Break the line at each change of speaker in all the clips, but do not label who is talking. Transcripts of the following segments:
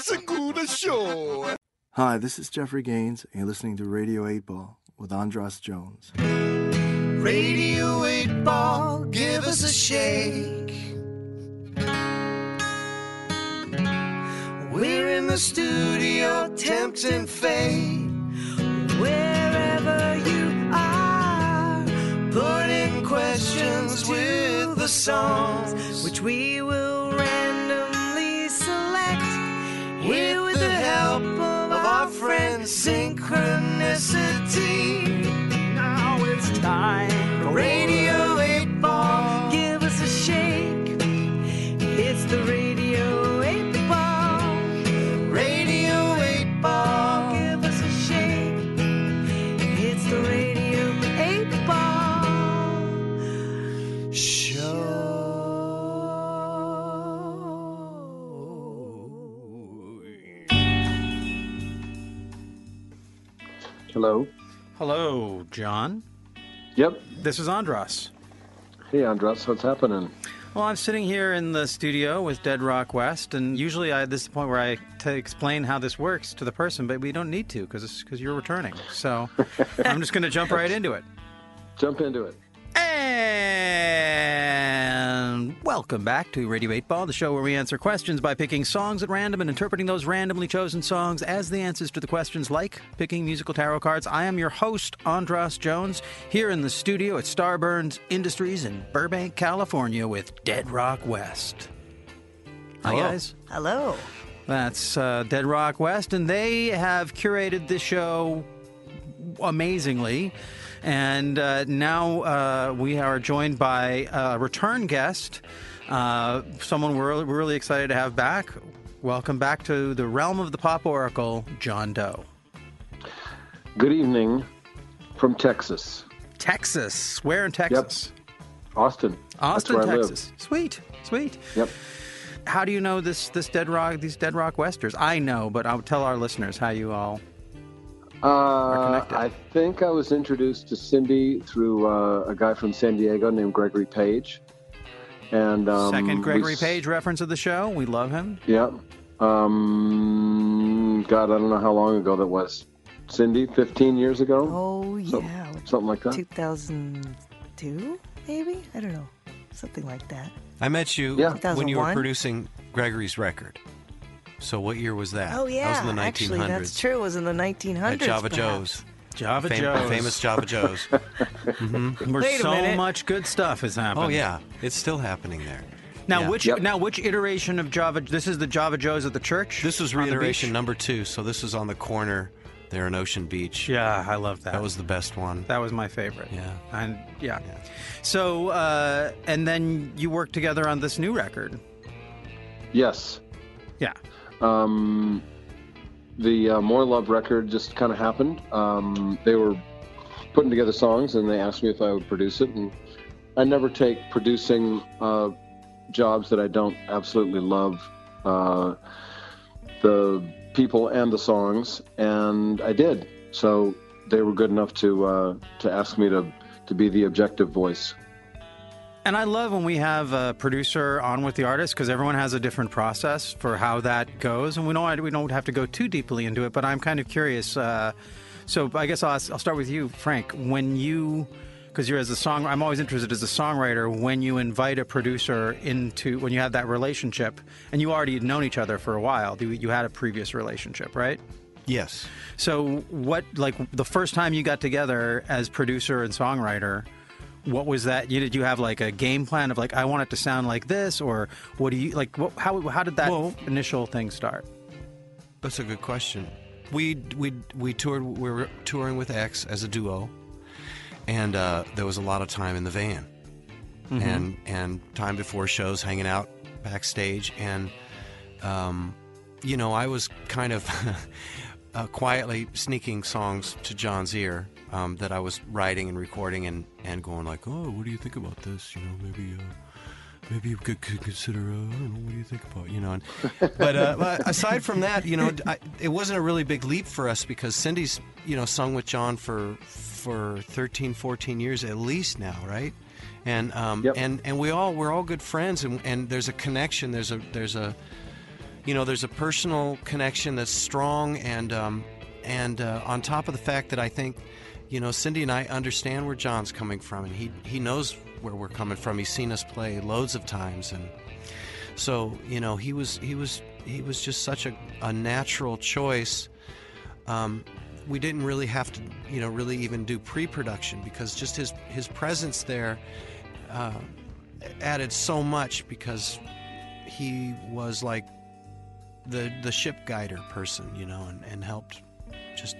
Segura Show.
Hi, this is Jeffrey Gaines, and you're listening to Radio 8 Ball with Andras Jones.
Radio 8 Ball, give us a shake. We're in the studio, tempting fate. Wherever you are, putting questions with the songs, Synchronicity. Now it's time
Hello.
Hello, John.
Yep.
This is Andras.
Hey, Andras, what's happening?
Well, I'm sitting here in the studio with Dead Rock West, and usually I, this is the point where I to explain how this works to the person, but we don't need to because because you're returning. So I'm just going to jump right into it.
Jump into it.
And welcome back to Radio 8 Ball, the show where we answer questions by picking songs at random and interpreting those randomly chosen songs as the answers to the questions, like picking musical tarot cards. I am your host, Andras Jones, here in the studio at Starburns Industries in Burbank, California, with Dead Rock West. Hi,
Hello.
guys.
Hello.
That's uh, Dead Rock West, and they have curated this show amazingly. And uh, now uh, we are joined by a return guest, uh, someone we're, really excited to have back. Welcome back to the realm of the pop oracle, John Doe.
Good evening from Texas,
Texas. Where in Texas?
Austin.
Austin,
live.
Texas. Sweet, sweet.
Yep.
How do you know this this Dead Rock these Dead Rock Westers? I know, but I'll tell our listeners how you all.
Uh,
connected.
I think I was introduced to Cindy through uh, a guy from San Diego named Gregory Page. And um,
Second Gregory
s-
Page reference of the show. We love him.
Yeah. Um, God, I don't know how long ago that was. Cindy, 15 years ago?
Oh,
So-
yeah.
Something like that?
2002, maybe? I don't know. Something like that.
I met you
Yeah.
when you were producing Gregory's record. So what year was that?
Oh, yeah.
That was in the 1900s.
Actually, that's true. It was in the 1900s.
At Java
perhaps.
Joe's.
Java
Fam-
Joe's.
Famous Java Joe's.
Where
Wait a
so
minute.
much good stuff is happening.
oh, yeah. It's still happening there.
Now
Yeah.
which
Yep.
now which iteration of Java? This is the Java Joe's at the church.
This was
on
reiteration number two. So this was on the corner there in Ocean Beach.
Yeah, I love that.
That was the best one.
that was my favorite.
Yeah.
and yeah.
Yeah.
So uh, and then you worked together on this new record.
Yes.
Yeah.
Um, the uh, More Love record just kind of happened. Um, they were putting together songs, and they asked me if I would produce it. And I never take producing uh, jobs that I don't absolutely love uh, the people and the songs, and I did. So they were good enough to uh, to ask me to to be the objective voice.
And I love when we have a producer on with the artist because everyone has a different process for how that goes, and we don't we don't have to go too deeply into it. But I'm kind of curious. Uh, so I guess I'll, I'll start with you, Frank. When you because you're as a song, I'm always interested as a songwriter when you invite a producer into when you have that relationship, and you already had known each other for a while. You, you had a previous relationship, right?
Yes.
So what like the first time you got together as producer and songwriter, what was that? You did you have like a game plan of like I want it to sound like this or what do you like what, how how did that
Well-
initial thing start?
That's a good question. We we we toured. We were touring with X as a duo, and uh, there was a lot of time in the van, and and time before shows, hanging out backstage, and um, you know, I was kind of uh, quietly sneaking songs to John's ear um, that I was writing and recording, and and going like, oh, what do you think about this? You know, maybe. Uh, maybe you could, could consider. Uh, I don't know. What do you think about you know? And, but uh, aside from that, you know, I, it wasn't a really big leap for us because Cindy's you know sung with John for for 13, 14 years at least now, right? And um,
Yep.
and and we all we're all good friends, and and there's a connection. There's a there's a you know, there's a personal connection that's strong, and um, and uh, on top of the fact that I think, you know, Cindy and I understand where John's coming from, and he he knows where we're coming from. He's seen us play loads of times, and so you know, he was he was he was just such a, a natural choice. Um, we didn't really have to, you know, really even do pre-production because just his his presence there uh, added so much because he was like the the ship guider person, you know, and, and helped just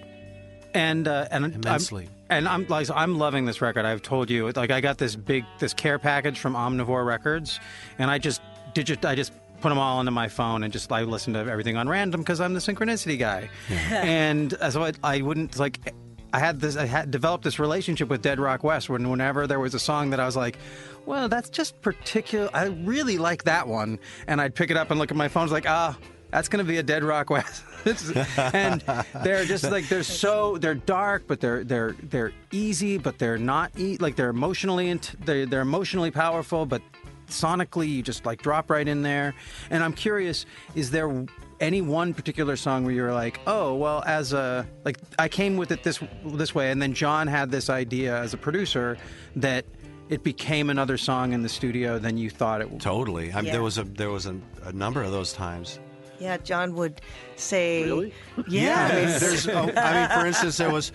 and uh, and I'm-
Immensely.
and I'm like I'm loving this record. I've told you, like I got this big this care package from Omnivore Records, and I just digit I just put them all into my phone and just I listen to everything on random because I'm the synchronicity guy, and uh, so I, I wouldn't like. I had this. I had developed this relationship with Dead Rock West, when whenever there was a song that I was like, "Well, that's just particular. I really like that one," and I'd pick it up and look at my phone. I was like, "Ah, that's going to be a Dead Rock West." and they're just like they're so they're dark, but they're they're they're easy, but they're not e- like they're emotionally int- they're, they're emotionally powerful, but sonically you just like drop right in there. And I'm curious, is there any one particular song where you're like, oh well, as a like I came with it this this way, and then John had this idea as a producer that it became another song in the studio than you thought it would.
totally. I mean,
Yeah.
there was a there was a, a number of those times.
Yeah, John would say.
Really?
Yeah.
I mean, there's. oh, I mean, for instance, there was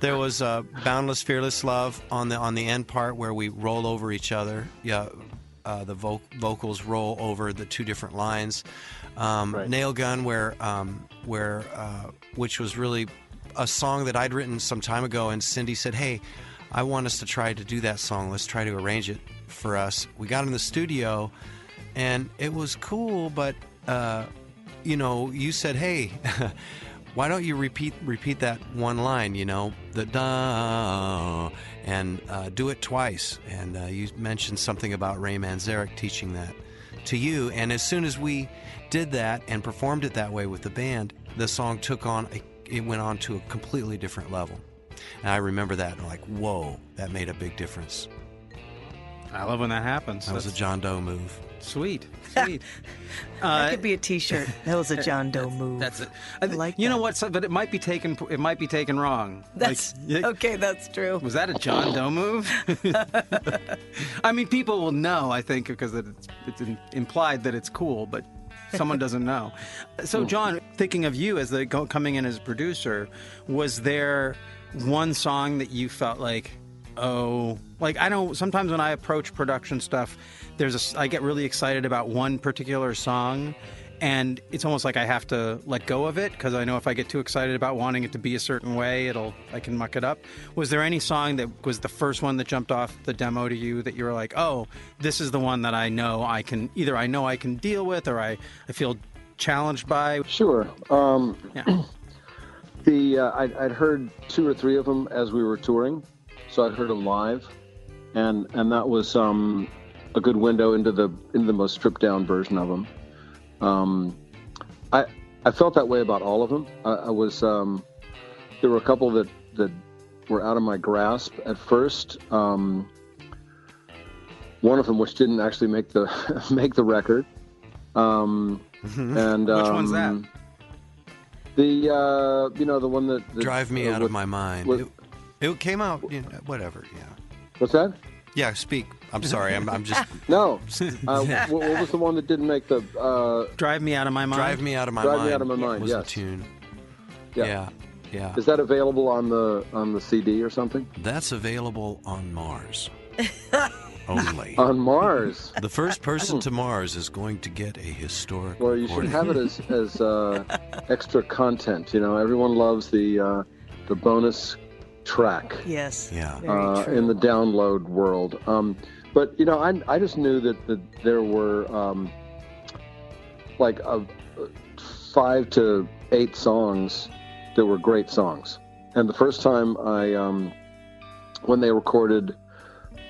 there was uh, "Boundless, Fearless Love" on the on the end part where we roll over each other. Yeah, uh, the vo- vocals roll over the two different lines. Um,
Right.
Nail Gun, where um, where uh, which was really a song that I'd written some time ago, and Cindy said, "Hey, I want us to try to do that song. Let's try to arrange it for us." We got in the studio, and it was cool, but. Uh, you know, you said, "Hey, why don't you repeat repeat that one line? You know, the da, and uh, do it twice." And uh, you mentioned something about Ray Manzarek teaching that to you. And as soon as we did that and performed it that way with the band, the song took on a, it went on to a completely different level. And I remember that, and like, whoa, that made a big difference.
I love when that happens.
That was a John Doe move.
Sweet, sweet.
that uh, could be a T-shirt. That was a John Doe move.
That's it.
I
th-
like
you know
that.
what? so- But it might be taken. It might be taken wrong.
That's
Like,
okay. That's true.
Was that a John Doe move? I mean, people will know, I think, because it's it's implied that it's cool, but someone doesn't know. So, John, thinking of you as the coming in as a producer, was there one song that you felt like, oh, like I know sometimes when I approach production stuff, there's a I get really excited about one particular song. And it's almost like I have to let go of it because I know if I get too excited about wanting it to be a certain way, it'll I can muck it up. Was there any song that was the first one that jumped off the demo to you that you were like, oh, this is the one that I know I can either I know I can deal with or I, I feel challenged by?
Sure. Um,
Yeah.
the uh, I'd, I'd heard two or three of them as we were touring, so I'd heard them live, and and that was um, a good window into the into the most stripped down version of them. Um, I I felt that way about all of them. I, I was um, there were a couple that that were out of my grasp at first. Um, one of them, which didn't actually make the make the record, um, and
Which one's that?
um, The uh, you know the one that, that
Drive me
uh,
out of my mind. it, it came out, you know, whatever. Yeah.
What's that?
Yeah. Speak. I'm sorry. I'm, I'm just
No. uh, what, what was the one that didn't make the? Uh,
Drive me out of my mind.
drive me out of my
Drive Me
mind.
Out of My Mind,
Was
yes.
the tune.
Yeah.
Yeah. Yeah.
is that available on the on the CD or something?
That's available on Mars. Only.
On Mars.
The first person to Mars is going to get a historic.
Well, you should have it as as uh, extra content. You know, everyone loves the uh, the bonus track.
Yes.
Yeah.
Uh, in the download world. Um, but you know, I, I just knew that, that there were um, like uh five to eight songs that were great songs. And the first time I, um, when they recorded,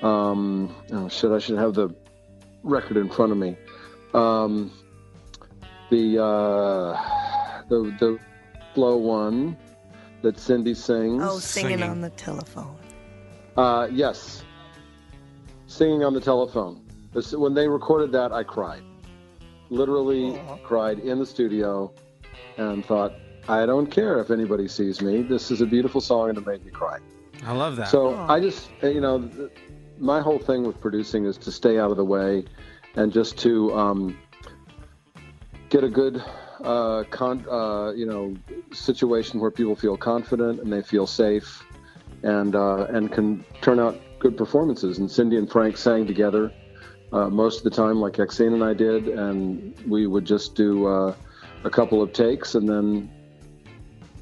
um, oh shit, I should have the record in front of me. Um, the uh, the the slow one that Cindy sings.
oh, singing,
singing.
on the telephone.
Uh, yes. Singing on the telephone. When they recorded that, I cried. literally cried in the studio and thought, I don't care if anybody sees me. This is a beautiful song and it made me cry.
I love that.
So I just, uh, you know, my whole thing with producing is to stay out of the way and just to um, get a good, uh, con- uh, you know, situation where people feel confident and they feel safe and uh, and can turn out good performances. And Cindy and Frank sang together uh, most of the time, like Exene and I did, and we would just do uh, a couple of takes and then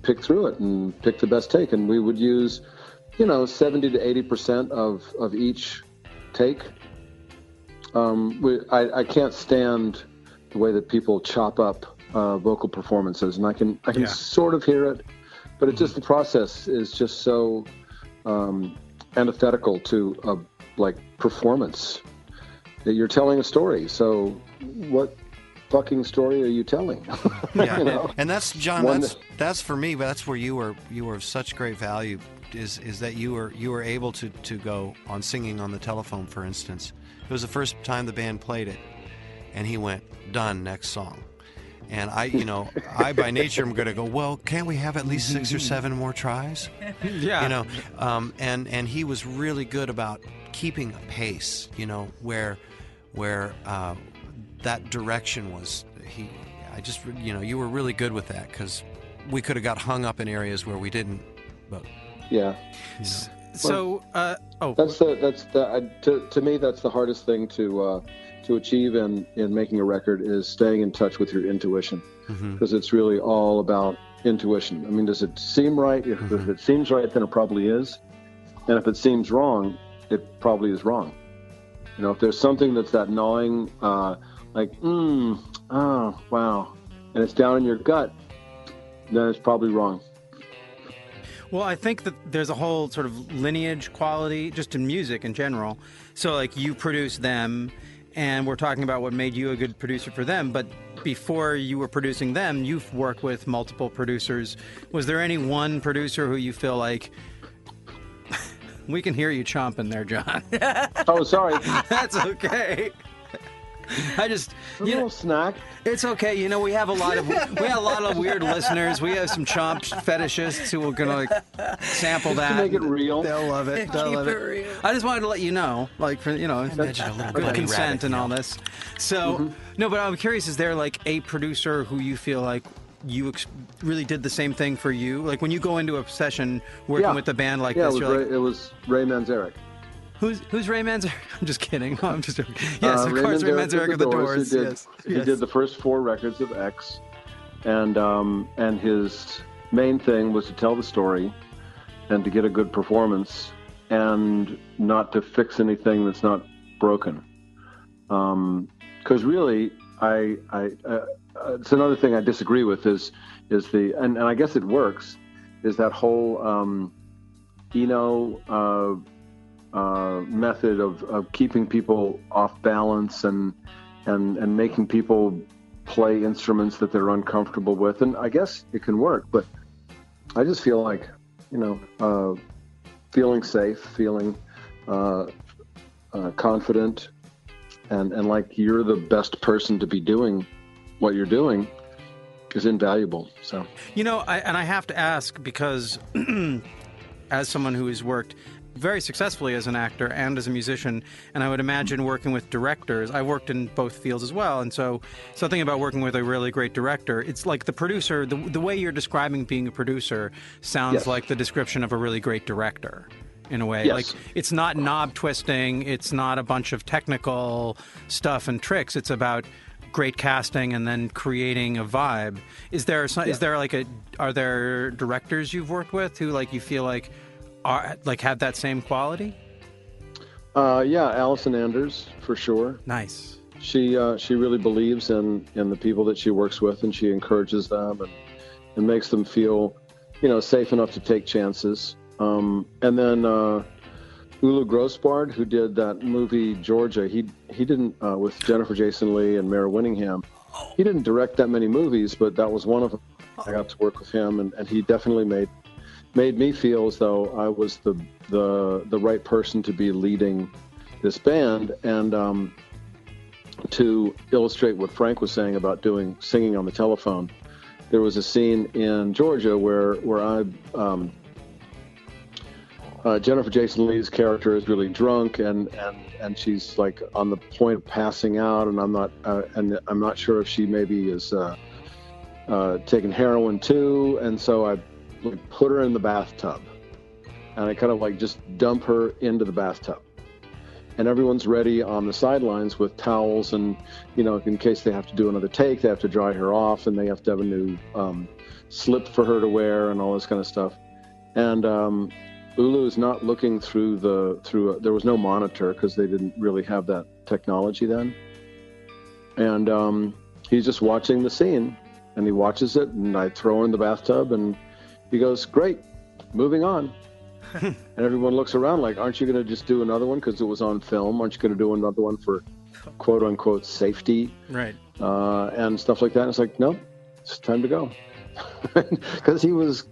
pick through it and pick the best take. And we would use, you know, 70 to 80 percent of of each take. Um, we, I, I can't stand the way that people chop up uh, vocal performances, and I can I can
Yeah.
sort of hear it, but it just the process is just so um, antithetical to a like performance. That You're telling a story, so what fucking story are you telling?
Yeah,
You know?
and that's John.
One
That's
that-
that's for me. But that's where you were you were of such great value. Is is that you were you were able to to go on singing on the telephone, for instance. It was the first time the band played it, and he went done next song. And I, you know, I by nature am going to go. Well, can't we have at least six or seven more tries?
yeah.
you know um, and and he was really good about keeping a pace you know where where uh, that direction was he i just you know you were really good with that because we could have got hung up in areas where we didn't but
yeah.
So, uh, oh,
That's the that's the I, to to me that's the hardest thing to uh, to achieve in in making a record is staying in touch with your intuition because it's really all about intuition. I mean, does it seem right? If, if it seems right, then it probably is, and if it seems wrong, it probably is wrong. You know, if there's something that's that gnawing, uh, like, mm, oh, wow, and it's down in your gut, then it's probably wrong.
Well, I think that there's a whole sort of lineage quality just in music in general. So, like, you produce them, and we're talking about what made you a good producer for them. But before you were producing them, you've worked with multiple producers. Was there any one producer who you feel like we can hear you chomping there, John?
Oh, sorry,
That's okay. I just,
a
you
little
know,
snack.
it's okay. You know, we have a lot of we have a lot of weird listeners. We have some chomp fetishists who are gonna like sample that.
make it real.
They'll love it. They'll
Keep
love
it
it.
real.
I just wanted to let you know, like for you know,
imagine a little
good consent
rabbit,
and
you
all this. So mm-hmm. no, but I'm curious: is there like a producer who you feel like? You ex- really did the same thing for you. Like when you go into a session working
Yeah.
with a band like
yeah,
this,
it was,
you're
Ray,
like,
it was Ray Manzarek.
"Who's who's Ray Manzarek?" I'm just kidding. No, I'm just joking. Yes,
Uh,
of course, Ray
Manzarek
of the Doors.
He did,
yes,
he
yes.
did the first four records of X, and um, and his main thing was to tell the story, and to get a good performance, and not to fix anything that's not broken. Because really, I, I uh, uh, it's another thing I disagree with is is the and, and I guess it works is that whole um, know. Uh, uh, method of, of keeping people off balance and and and making people play instruments that they're uncomfortable with. And I guess it can work, but I just feel like you know, uh, feeling safe, feeling uh, uh, confident, and and like you're the best person to be doing what you're doing is invaluable. So
You know, I, and I have to ask because, as someone who has worked very successfully as an actor and as a musician, and I would imagine working with directors. I worked in both fields as well, and so something about working with a really great director. It's like the producer. The, the way you're describing being a producer sounds
Yes.
like the description of a really great director. In a way,
Yes.
like it's not knob twisting. It's not a bunch of technical stuff and tricks. It's about great casting and then creating a vibe. Is there some, is there like a are there directors you've worked with who like you feel like are like have that same quality?
uh, yeah, Allison Anders for sure.
Nice.
she uh, she really believes in in the people that she works with, and she encourages them and and makes them feel, you know, safe enough to take chances. Um, and then uh, Ulu Grosbard, who did that movie Georgia, he he didn't uh, with Jennifer Jason Leigh and Mare Winningham. He didn't direct that many movies, but that was one of them. I got to work with him, and, and he definitely made made me feel as though I was the the the right person to be leading this band. And um, to illustrate what Frank was saying about doing singing on the telephone, there was a scene in Georgia where where I um, uh, Jennifer Jason Leigh's character is really drunk and and and she's like on the point of passing out, and I'm not uh, and I'm not sure if she maybe is uh, uh, taking heroin too, and so I like, put her in the bathtub, and I kind of like just dump her into the bathtub. And everyone's ready on the sidelines with towels and you know in case they have to do another take they have to dry her off and they have to have a new um, slip for her to wear and all this kind of stuff. And um, ulu is not looking through the through a, there was no monitor because they didn't really have that technology then. And um, he's just watching the scene and he watches it and i throw her in the bathtub and he goes great moving on and everyone looks around like, aren't you going to just do another one because it was on film? Aren't you going to do another one for quote unquote safety
Right.
uh, and stuff like that? And it's like, no, it's time to go. Because he was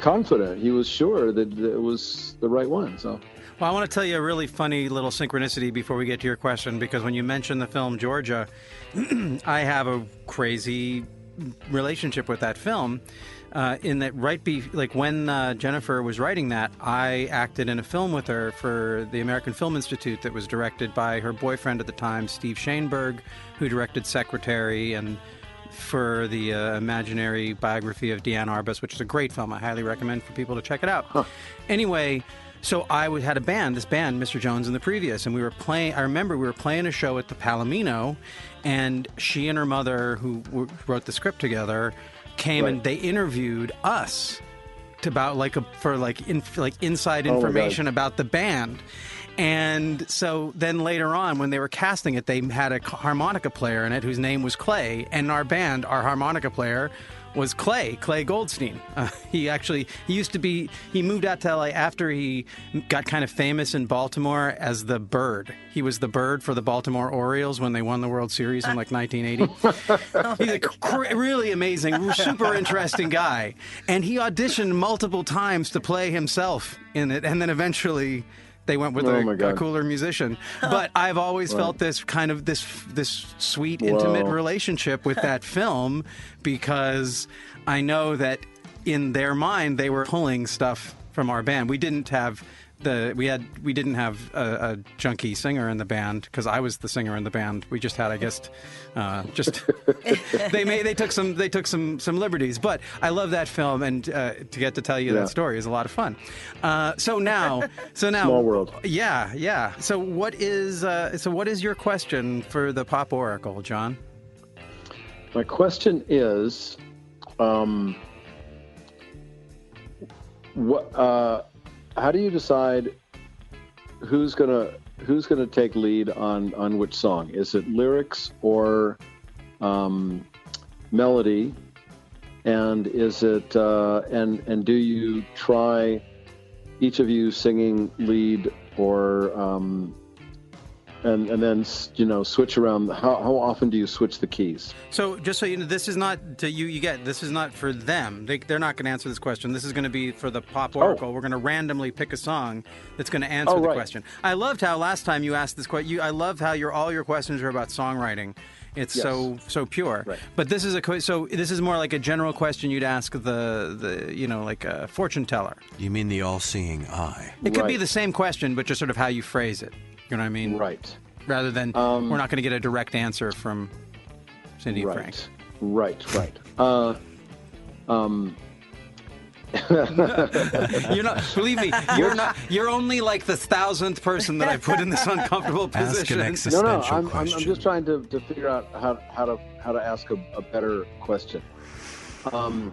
confident. He was sure that it was the right one. So,
Well, I want to tell you a really funny little synchronicity before we get to your question, because when you mentioned the film Georgia, I have a crazy relationship with that film. Uh, in that, right be like when uh, Jennifer was writing that, I acted in a film with her for the American Film Institute that was directed by her boyfriend at the time, Steve Shainberg, who directed Secretary and for the uh, imaginary biography of Diane Arbus, which is a great film. I highly recommend for people to check it out. Anyway, so I had a band, this band, Mr. Jones and the Previous, and we were playing. I remember we were playing a show at the Palomino, and she and her mother, who w- wrote the script together, came and they interviewed us to about like a, for like in, like inside
Oh
information about the band. And so then later on, when they were casting it, they had a harmonica player in it whose name was Clay. And our band, our harmonica player was Clay, Clay Goldstein. Uh, he actually, he used to be, he moved out to LA after he got kind of famous in Baltimore as the Bird. He was the Bird for the Baltimore Orioles when they won the World Series in like 1980. He's a cr- really amazing, super interesting guy. And he auditioned multiple times to play himself in it. And then eventually they went with
Oh
a, a cooler musician. But I've always felt this kind of this this sweet, intimate
Whoa.
relationship with that film because I know that in their mind they were pulling stuff from our band. We didn't have the we had we didn't have a, a junkie singer in the band because I was the singer in the band. We just had, I guess, uh, just they made they took some they took some some liberties. But I love that film, and uh, to get to tell you
Yeah.
that story is a lot of fun. Uh, so now, so now,
Small world.
Yeah, yeah. So what is uh, so what is your question for the pop oracle, John?
my question is um, what, uh, how do you decide who's gonna who's gonna take lead on on which song? Is it lyrics or um, melody? And is it uh, and and do you try each of you singing lead or um, and and then you know switch around? How how often do you switch the keys?
So just so you know, this is not to you. You get this is not for them. They, they're not going to answer this question. This is going to be for the pop oh. oracle. We're going to randomly pick a song that's going to answer
Oh,
the
right.
question. I loved how last time you asked this question. You, I loved how your all your questions are about songwriting. It's
Yes.
so so pure.
Right.
But this is a so this is more like a general question you'd ask the the you know like a fortune teller.
You mean the all-seeing eye?
It could be the same question, but just sort of how you phrase it. You know what I mean?
Right.
Rather than
Um,
we're not going to get a direct answer from Cindy and Frank.
Right. Right. Right. Uh, um,
You're not. Believe me, you're not. You're only like the thousandth person that I put in this uncomfortable
Ask
position.
an
no, no. I'm, I'm, I'm just trying to, to figure out how, how to how to ask a, a better question. Um,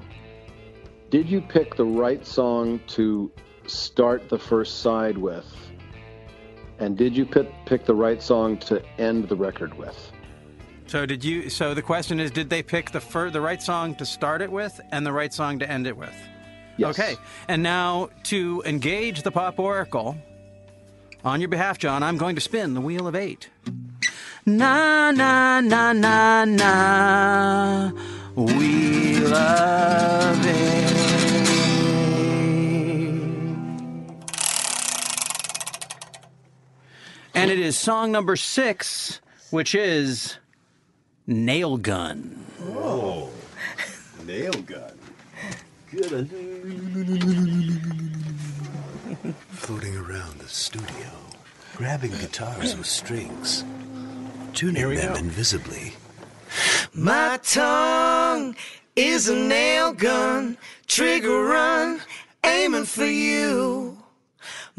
did you pick the right song to start the first side with? And did you pick, pick the right song to end the record with?
So did you? So the question is, did they pick the fir- the right song to start it with and the right song to end it with?
Yes.
Okay. And now to engage the pop oracle on your behalf, John, I'm going to spin the wheel of eight. Na na na na na. Wheel of eight. And it is song number six. which is Nail Gun.
Oh, Nail gun. Good. Floating around the studio, grabbing guitars with strings, tuning them invisibly.
My tongue is a nail gun, trigger run, aiming for you.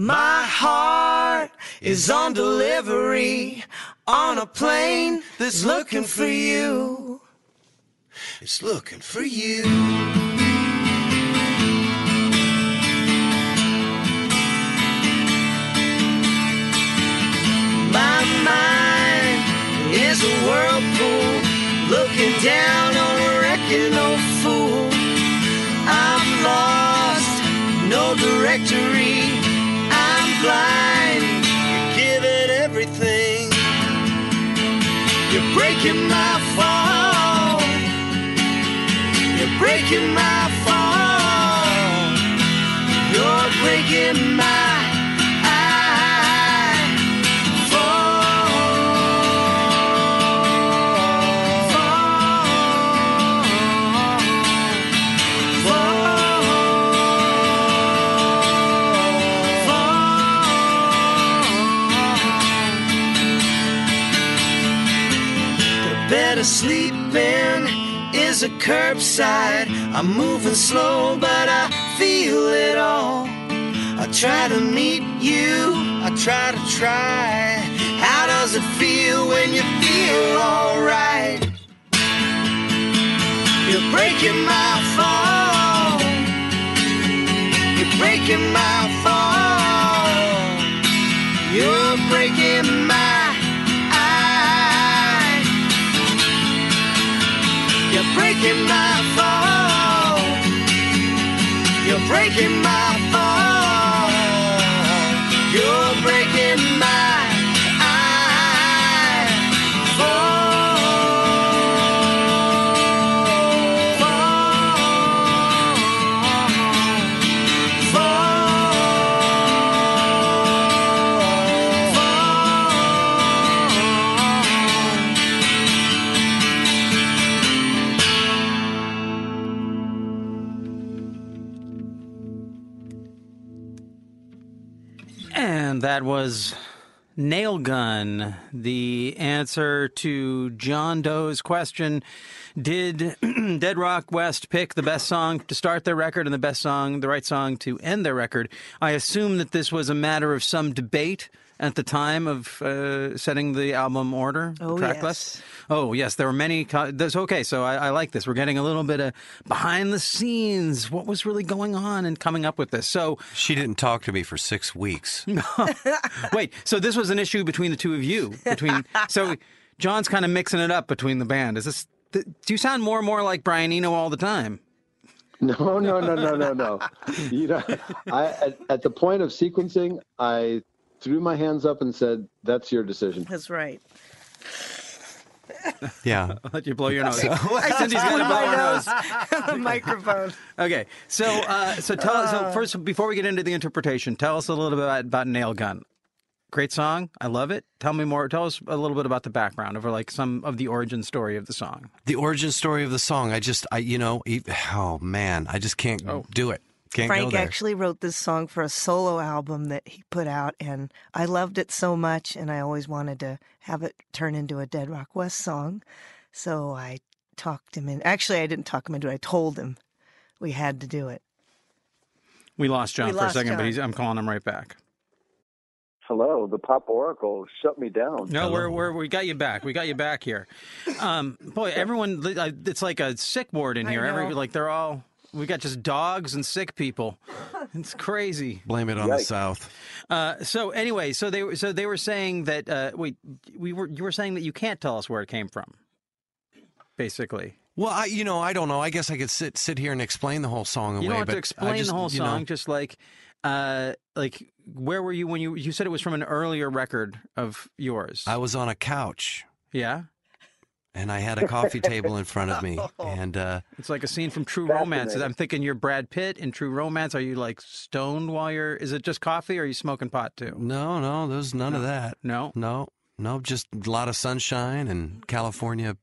My heart is on delivery on a plane that's looking for you.
It's looking for you.
My mind is a whirlpool looking down on a wrecking old fool. I'm lost, no directory. Blind. You give it everything. You're breaking my fall. You're breaking my fall. You're breaking my Better sleeping is a curbside. I'm moving slow, but I feel it all. I try to meet you, I try to try. How does it feel when you feel alright? You're breaking my fall. You're breaking my fall. You're breaking breaking my fall. You're breaking my fall. You're breaking my
that was Nail Gun, the answer to John Doe's question Did Dead Rock West pick the best song to start their record and the best song, the right song to end their record? I assume that this was a matter of some debate at the time of uh, setting the album order,
Oh,
track
yes.
list. Oh yes, there were many. Co- there's okay, so I, I like this. We're getting a little bit of behind the scenes. What was really going on and coming up with this? So
She didn't talk to me for six weeks.
Wait, so this was an issue between the two of you. Between so John's kind of mixing it up between the band. Is this? th- Do you sound more and more like Brian Eno all the time?
No, no, no, no, no, no. You know, I at, at the point of sequencing, I threw my hands up and said, "That's your decision."
That's right.
Yeah.
I'll let you blow your nose.
I
Cindy's got to blow her nose.
the microphone.
Okay, so uh, so tell us. So first, before we get into the interpretation, tell us a little bit about, about Nail Gun. Great song, I love it. Tell me more. Tell us a little bit about the background of like some of the origin story of the song.
The origin story of the song, I just, I, you know, e- oh man, I just can't do it. Can't
Frank actually wrote this song for a solo album that he put out, and I loved it so much, and I always wanted to have it turn into a Dead Rock West song. So I talked him in. Actually, I didn't talk him into it. I told him we had to do it.
We lost John
We
for a
lost
second, but
John.
he's, I'm calling him right back.
Hello, the Pop Oracle shut me down.
No, we're, we're we got you back. We got you back here. Um, boy, everyone, it's like a sick ward in here. Every like they're all. We got just dogs and sick people. It's crazy.
Blame it on the South.
Uh, so anyway, so they were so they were saying that uh, wait, we were you were saying that you can't tell us where it came from. Basically,
Well, I, you know, I don't know. I guess I could sit sit here and explain the whole song away.
you don't have
but
to explain
just,
the whole
you know,
song. Just like, uh, like where were you when you you said it was from an earlier record of yours?
I was on a couch
yeah,
and I had a coffee table in front of me, and uh,
It's like a scene from True Romance. I'm thinking you're Brad Pitt in True Romance. Are you like stoned while you're? Is it just coffee? or Are you smoking pot too?
no, no, there's none of that.
No.
No, no, just a lot of sunshine and California.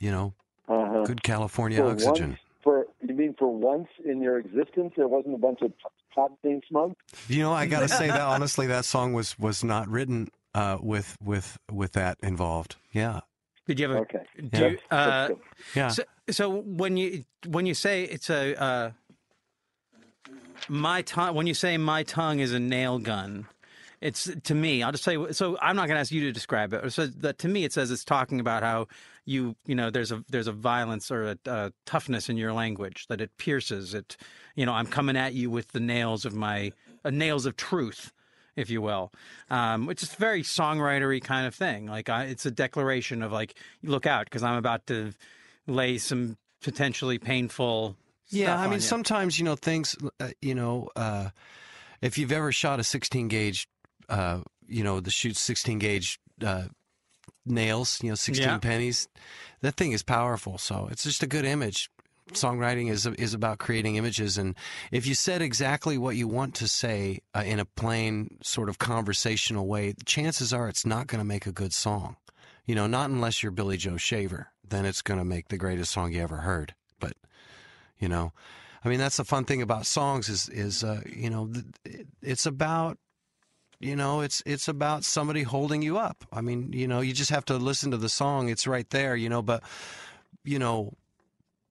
You know,
Uh-huh.
good California
For
oxygen.
Once, for you mean for once in your existence, there wasn't a bunch of pot being smoked?
You know, I got to say that honestly, that song was was not written uh, with with with that involved. Yeah,
Did you ever?
Okay.
Do you, uh,
yeah.
so, so when you when you say it's a uh, my tongue when you say my tongue is a nail gun, it's to me. I'll just say so. I'm not going to ask you to describe it. So that to me, it says it's talking about how you you know there's a there's a violence or a, a toughness in your language that it pierces. It you know I'm coming at you with the nails of my uh, nails of truth if you will, um, which is very songwritery kind of thing. Like I, it's a declaration of like, look out because I'm about to lay some potentially painful.
Yeah, I mean,
you.
sometimes you know things. Uh, you know, uh, if you've ever shot a 16 gauge, uh, you know, the shoots 16 gauge uh, nails, you know, 16
Yeah.
pennies. That thing is powerful. So it's just a good image. Songwriting is is about creating images, and if you said exactly what you want to say uh, in a plain sort of conversational way, chances are it's not going to make a good song. You know, not unless you're Billy Joe Shaver, then it's going to make the greatest song you ever heard. But you know i mean that's the fun thing about songs is is uh, you know it's about you know it's it's about somebody holding you up i mean you know you just have to listen to the song it's right there you know but you know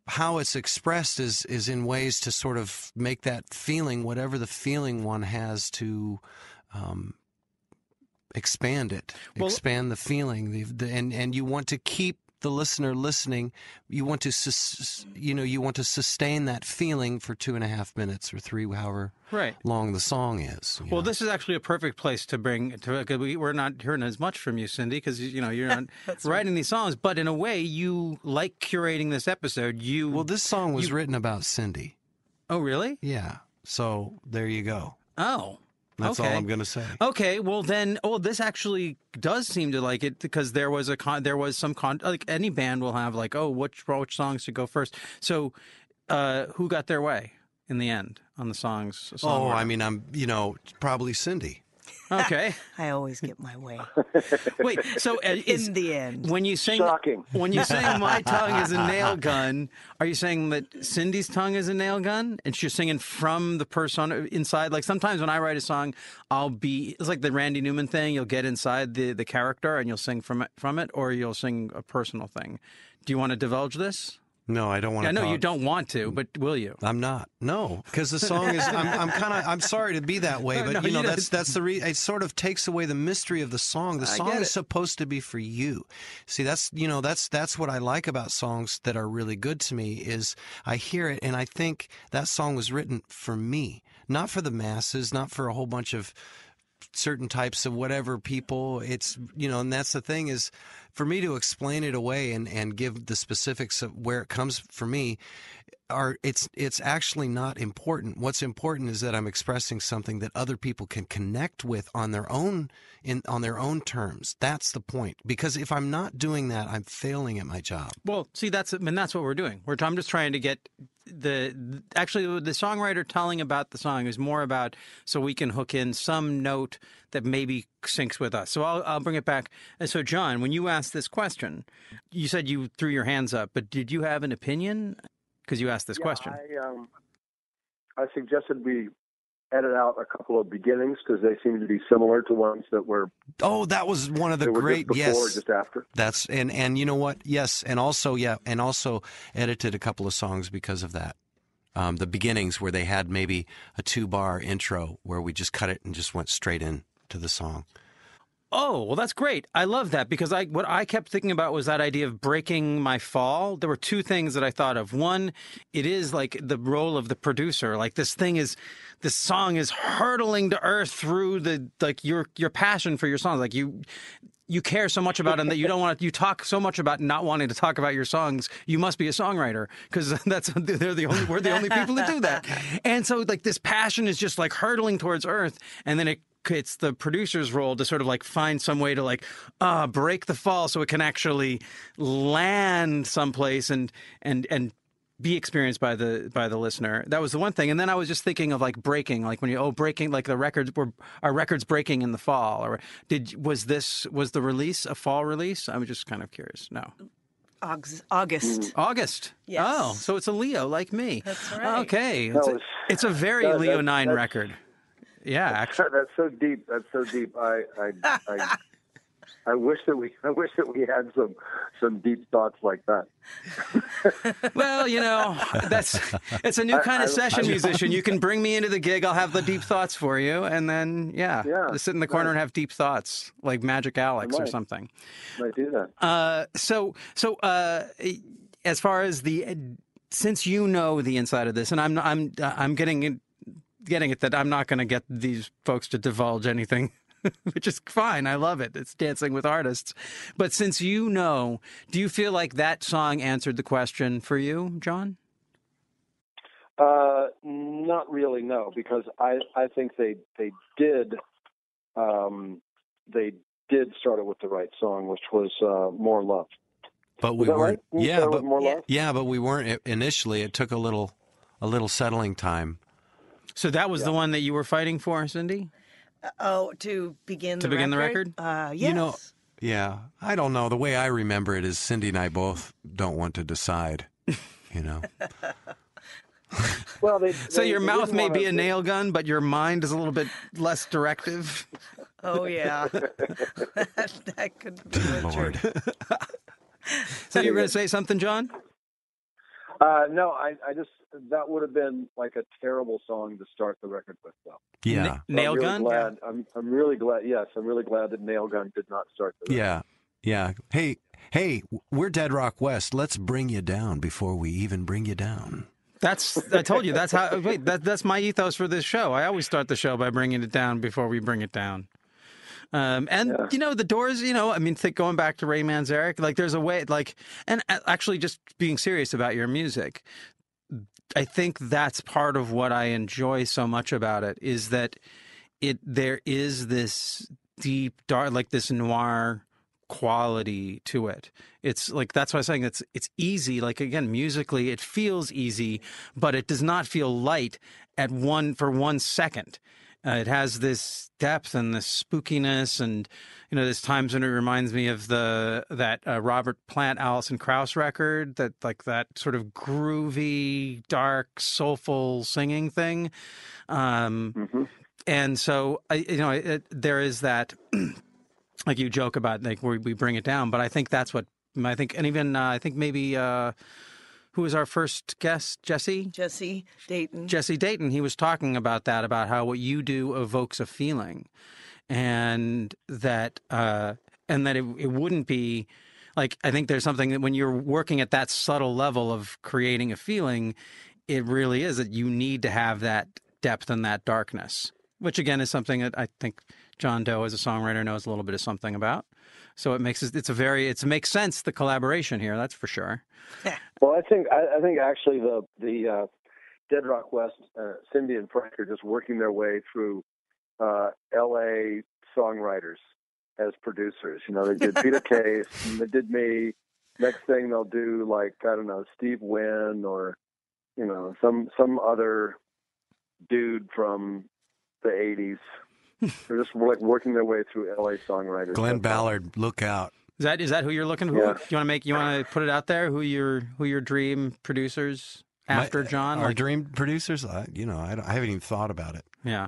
how it's expressed is is in ways to sort of make that feeling whatever the feeling one has to um expand it
Well-
expand the feeling the, the, and and you want to keep the listener listening you want to sus, you know you want to sustain that feeling for two and a half minutes or three however
Right.
long the song is
Well,
know.
this is actually a perfect place to bring to. Cause we, we're not hearing as much from you, Cindy, because you know you're not writing these songs. But in a way, you like curating this episode. You
well this song was
you-
written about cindy
oh really?
yeah so there you go
Oh,
that's
okay.
all i'm gonna say
Okay, well then, oh, this actually does seem to like it because there was a con, there was some con, like any band will have like, oh, which which songs to go first. So, uh, who got their way in the end on the songs?
oh
song
i mean i'm you know probably cindy
okay.
I always get my way
Wait, so uh, is,
in the end.
when you sing
Shocking.
when you say my tongue is a nail gun, are you saying that Cindy's tongue is a nail gun and she's singing from the person inside? Like sometimes when I write a song, I'll be it's like the Randy Newman thing. You'll get inside the the character and you'll sing from it from it, or you'll sing a personal thing. Do you want to divulge this?
No i don't want
I
to
know
talk.
you don't want to, but will you?
I'm not. No, because the song is. I'm, I'm kind of. I'm sorry to be that way, but
No,
you know
you
that's that's the. Re- it sort of takes away the mystery of the song. The song is
it.
supposed to be for you. See, that's you know that's that's what I like about songs that are really good to me is I hear it and I think that song was written for me, not for the masses, not for a whole bunch of certain types of whatever people it's you know and that's the thing is for me to explain it away and and give the specifics of where it comes for me are it's it's actually not important what's important is that i'm expressing something that other people can connect with on their own in on their own terms that's the point because if i'm not doing that i'm failing at my job
Well, see, that's I and that's what we're doing. We're I'm just trying to get the actually the songwriter telling about the song is more about so we can hook in some note that maybe syncs with us. So I'll I'll bring it back. And so John, when you asked this question, you said you threw your hands up, but did you have an opinion? Because you asked this
Yeah,
question.
I, um, I suggested we edit out a couple of beginnings because they seem to be similar to ones that were,
oh that was one of the great
just before
yes
just after.
That's and and you know what? Yes, and also yeah, and also edited a couple of songs because of that. Um, the beginnings where they had maybe a two bar intro where we just cut it and just went straight in to the song.
Oh, well, that's great. I love that because I what I kept thinking about was that idea of breaking my fall. There were two things that I thought of. One, it is like the role of the producer. Like this thing is, this song is hurtling to earth through the like your your passion for your songs. Like you. You care so much about them that you don't want to. You talk so much about not wanting to talk about your songs. You must be a songwriter because that's they're the only we're the only people that do that. And so like this passion is just like hurtling towards earth, and then it it's the producer's role to sort of like find some way to like uh break the fall so it can actually land someplace and and and be experienced by the by the listener. That was the one thing. And then I was just thinking of like breaking, like when you oh breaking, like the records were our records breaking in the fall, or did was this was the release a fall release? I was just kind of curious. No,
August. August.
August.
Yes.
Oh, so it's a Leo like me.
That's right.
Okay,
No,
it's, a,
it's-
it's a very
that-
Leo
that-
nine record. Yeah, actually.
That's so deep. That's so deep. I, I, I, I wish that we, I wish that we had some, some deep thoughts like that.
Well, you know, that's it's a new kind of
I-
session musician. You can bring me into the gig. I'll have the deep thoughts for you, and then yeah,
Yeah,
just sit in the corner and have deep thoughts like Magic Alex or something.
Might do that.
Uh, so so uh, as far as the since you know the inside of this, and I'm I'm I'm getting getting it that I'm not going to get these folks to divulge anything. Which is fine. I love it. It's dancing with artists. But since you know, do you feel like that song answered the question for you, John?
Uh, not really, no, because I, I think they, they did, um, they did start it with the right song, which was uh, "More Love."
But we weren't.
right? Didn't
Yeah, but
with "More Love."
yeah, but we weren't initially. It took a little, a little settling time.
So that was the one that you were fighting for, Cindy?
Oh, to begin
To
the
begin the
record? Uh, yes.
You know, yeah. I don't know. The way I remember it is Cindy and I both don't want to decide. You know.
Well, they,
So
they-
your
they
mouth may
wanna-
be a nail gun, but your mind is a little bit less directive.
oh yeah, that, that could be the
Lord.
So you were going to say something, John?
Uh, no, I, I just that would have been like a terrible song to start the record with, though.
Yeah.
So
Nail
I'm really
gun?
Glad, I'm I'm really glad. Yes, I'm really glad that Nail Gun did not start the record.
Yeah. Yeah. Hey, hey, we're Dead Rock West. Let's bring you down before we even bring you down.
That's I told you that's how wait that that's my ethos for this show. I always start the show by bringing it down before we bring it down. Um, and
Yeah.
you know the doors. You know, I mean, think going back to Ray Manzarek, like there's a way, like, and actually just being serious about your music. I think that's part of what I enjoy so much about it is that it there is this deep dark, like this noir quality to it. It's like that's why I'm saying it's it's easy. Like again, musically, it feels easy, but it does not feel light at one for one second. Uh, it has this depth and this spookiness, and you know, there's times when it reminds me of the that uh, Robert Plant, Alison Krauss record, that like that sort of groovy, dark, soulful singing thing. Um,
Mm-hmm.
and so I, you know, it, there is that, like you joke about, like we, we bring it down, but I think that's what I think, and even uh, I think maybe uh, who was our first guest, Jesse.
Jesse Dayton.
Jesse Dayton, he was talking about that, about how what you do evokes a feeling, and that uh, and that it, it wouldn't be like I think there's something that when you're working at that subtle level of creating a feeling, it really is that you need to have that depth and that darkness, which again is something that I think John Doe as a songwriter knows a little bit of something about. So it makes it's a very it makes sense the collaboration here, that's for sure.
Well, I think I, I think actually the the uh, Dead Rock West, uh, Cindy and Frank are just working their way through uh, L.A. songwriters as producers. You know, they did Peter Case, and they did me. Next thing they'll do like I don't know Steve Wynn or you know some some other dude from the '80s. They're just like working their way through L.A. songwriters. Glen
Ballard, look out.
Is that is that who you're looking for?
Yeah.
You want to make you want to put it out there who your who your dream producers after
My-
John?
Our
Like-
dream producers, I, you know, I, don't- I haven't even thought about it.
yeah.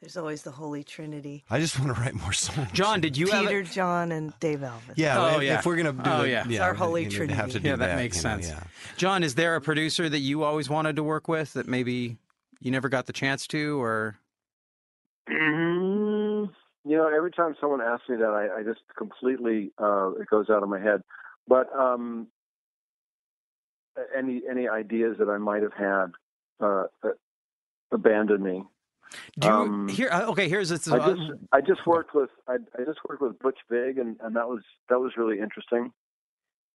There's always the Holy Trinity.
I just want to write more songs.
John, did you have
Peter, John, and Dave Alvin.
Yeah,
Oh,
if,
yeah.
if we're gonna do
Oh,
it,
yeah.
yeah,
Our holy
you know,
trinity.
Have to do
Yeah, that makes
you know,
sense.
yeah.
John, is there a producer that you always wanted to work with that maybe you never got the chance to or
Mm, You know, every time someone asks me that, I, I just completely uh, it goes out of my head. But um, any any ideas that I might have had uh, uh, abandoned me.
do you
Um,
here uh, okay, here's this
I just I just worked with I, I just worked with Butch Vig, and, and that was that was really interesting.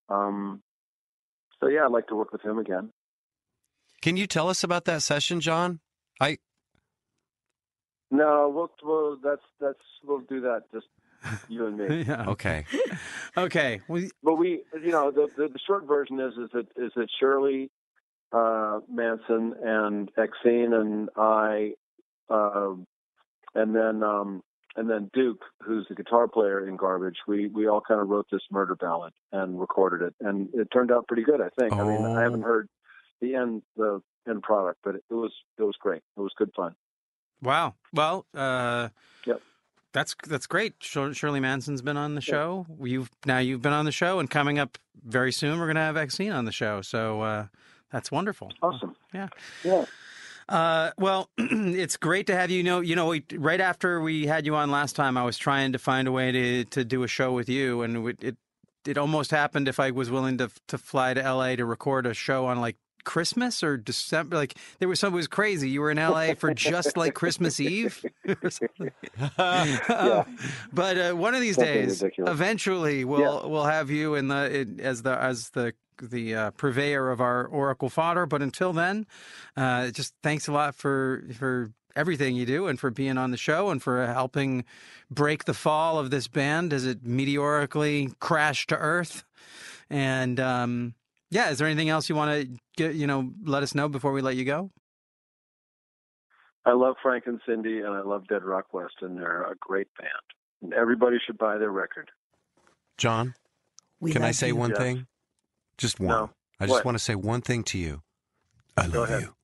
Um, so yeah, I'd like to work with him again.
Can you tell us about that session, John? I
No, we'll, we'll that's that's we'll do that just you and me.
yeah.
okay.
Okay. Well,
But we, you know, the, the the short version is is that is that Shirley uh, Manson and Exene and I, uh, and then um, and then Duke, who's the guitar player in Garbage. We we all kind of wrote this murder ballad and recorded it, and it turned out pretty good. I think. I mean, I haven't
Oh.
heard the end the end product, but it, was it was great. It was good fun.
Wow. Well, uh,
Yep.
That's that's great. Shirley Manson's been on the show. You've now you've been on the show, and coming up very soon, we're going to have Exene on the show. So uh, that's wonderful.
Awesome.
Yeah.
Yeah.
Uh, well, it's great to have you. You know, you know, we, right after we had you on last time, I was trying to find a way to to do a show with you, and it it, it almost happened if I was willing to to fly to L.A. to record a show on like Christmas or December. Like there was something it was crazy. You were in L.A. for just like Christmas Eve or something. But uh, one of these
Something
days,
ridiculous.
eventually, we'll we'll have you in the in, as the as the the uh, purveyor of our Oracle fodder. But until then, uh, just thanks a lot for for everything you do and for being on the show and for helping break the fall of this band as it meteorically crashed to earth. And um, yeah, is there anything else you want to get you know let us know before we let you go?
I love Frank and Cindy, and I love Dead Rock West, and they're a great band. And everybody should buy their record.
John,
We
can I say
you.
one
Yes.
thing? Just one.
No.
I just
What?
want to say one thing to you. I love you.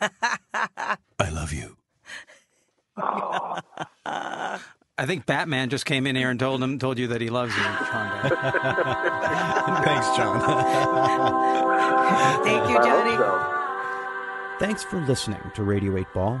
I love you.
Oh,
I think Batman just came in here and told him told you that he loves you. Trondo.
Thanks, John.
Thank you, Johnny.
so.
Thanks for listening to Radio 8 Ball.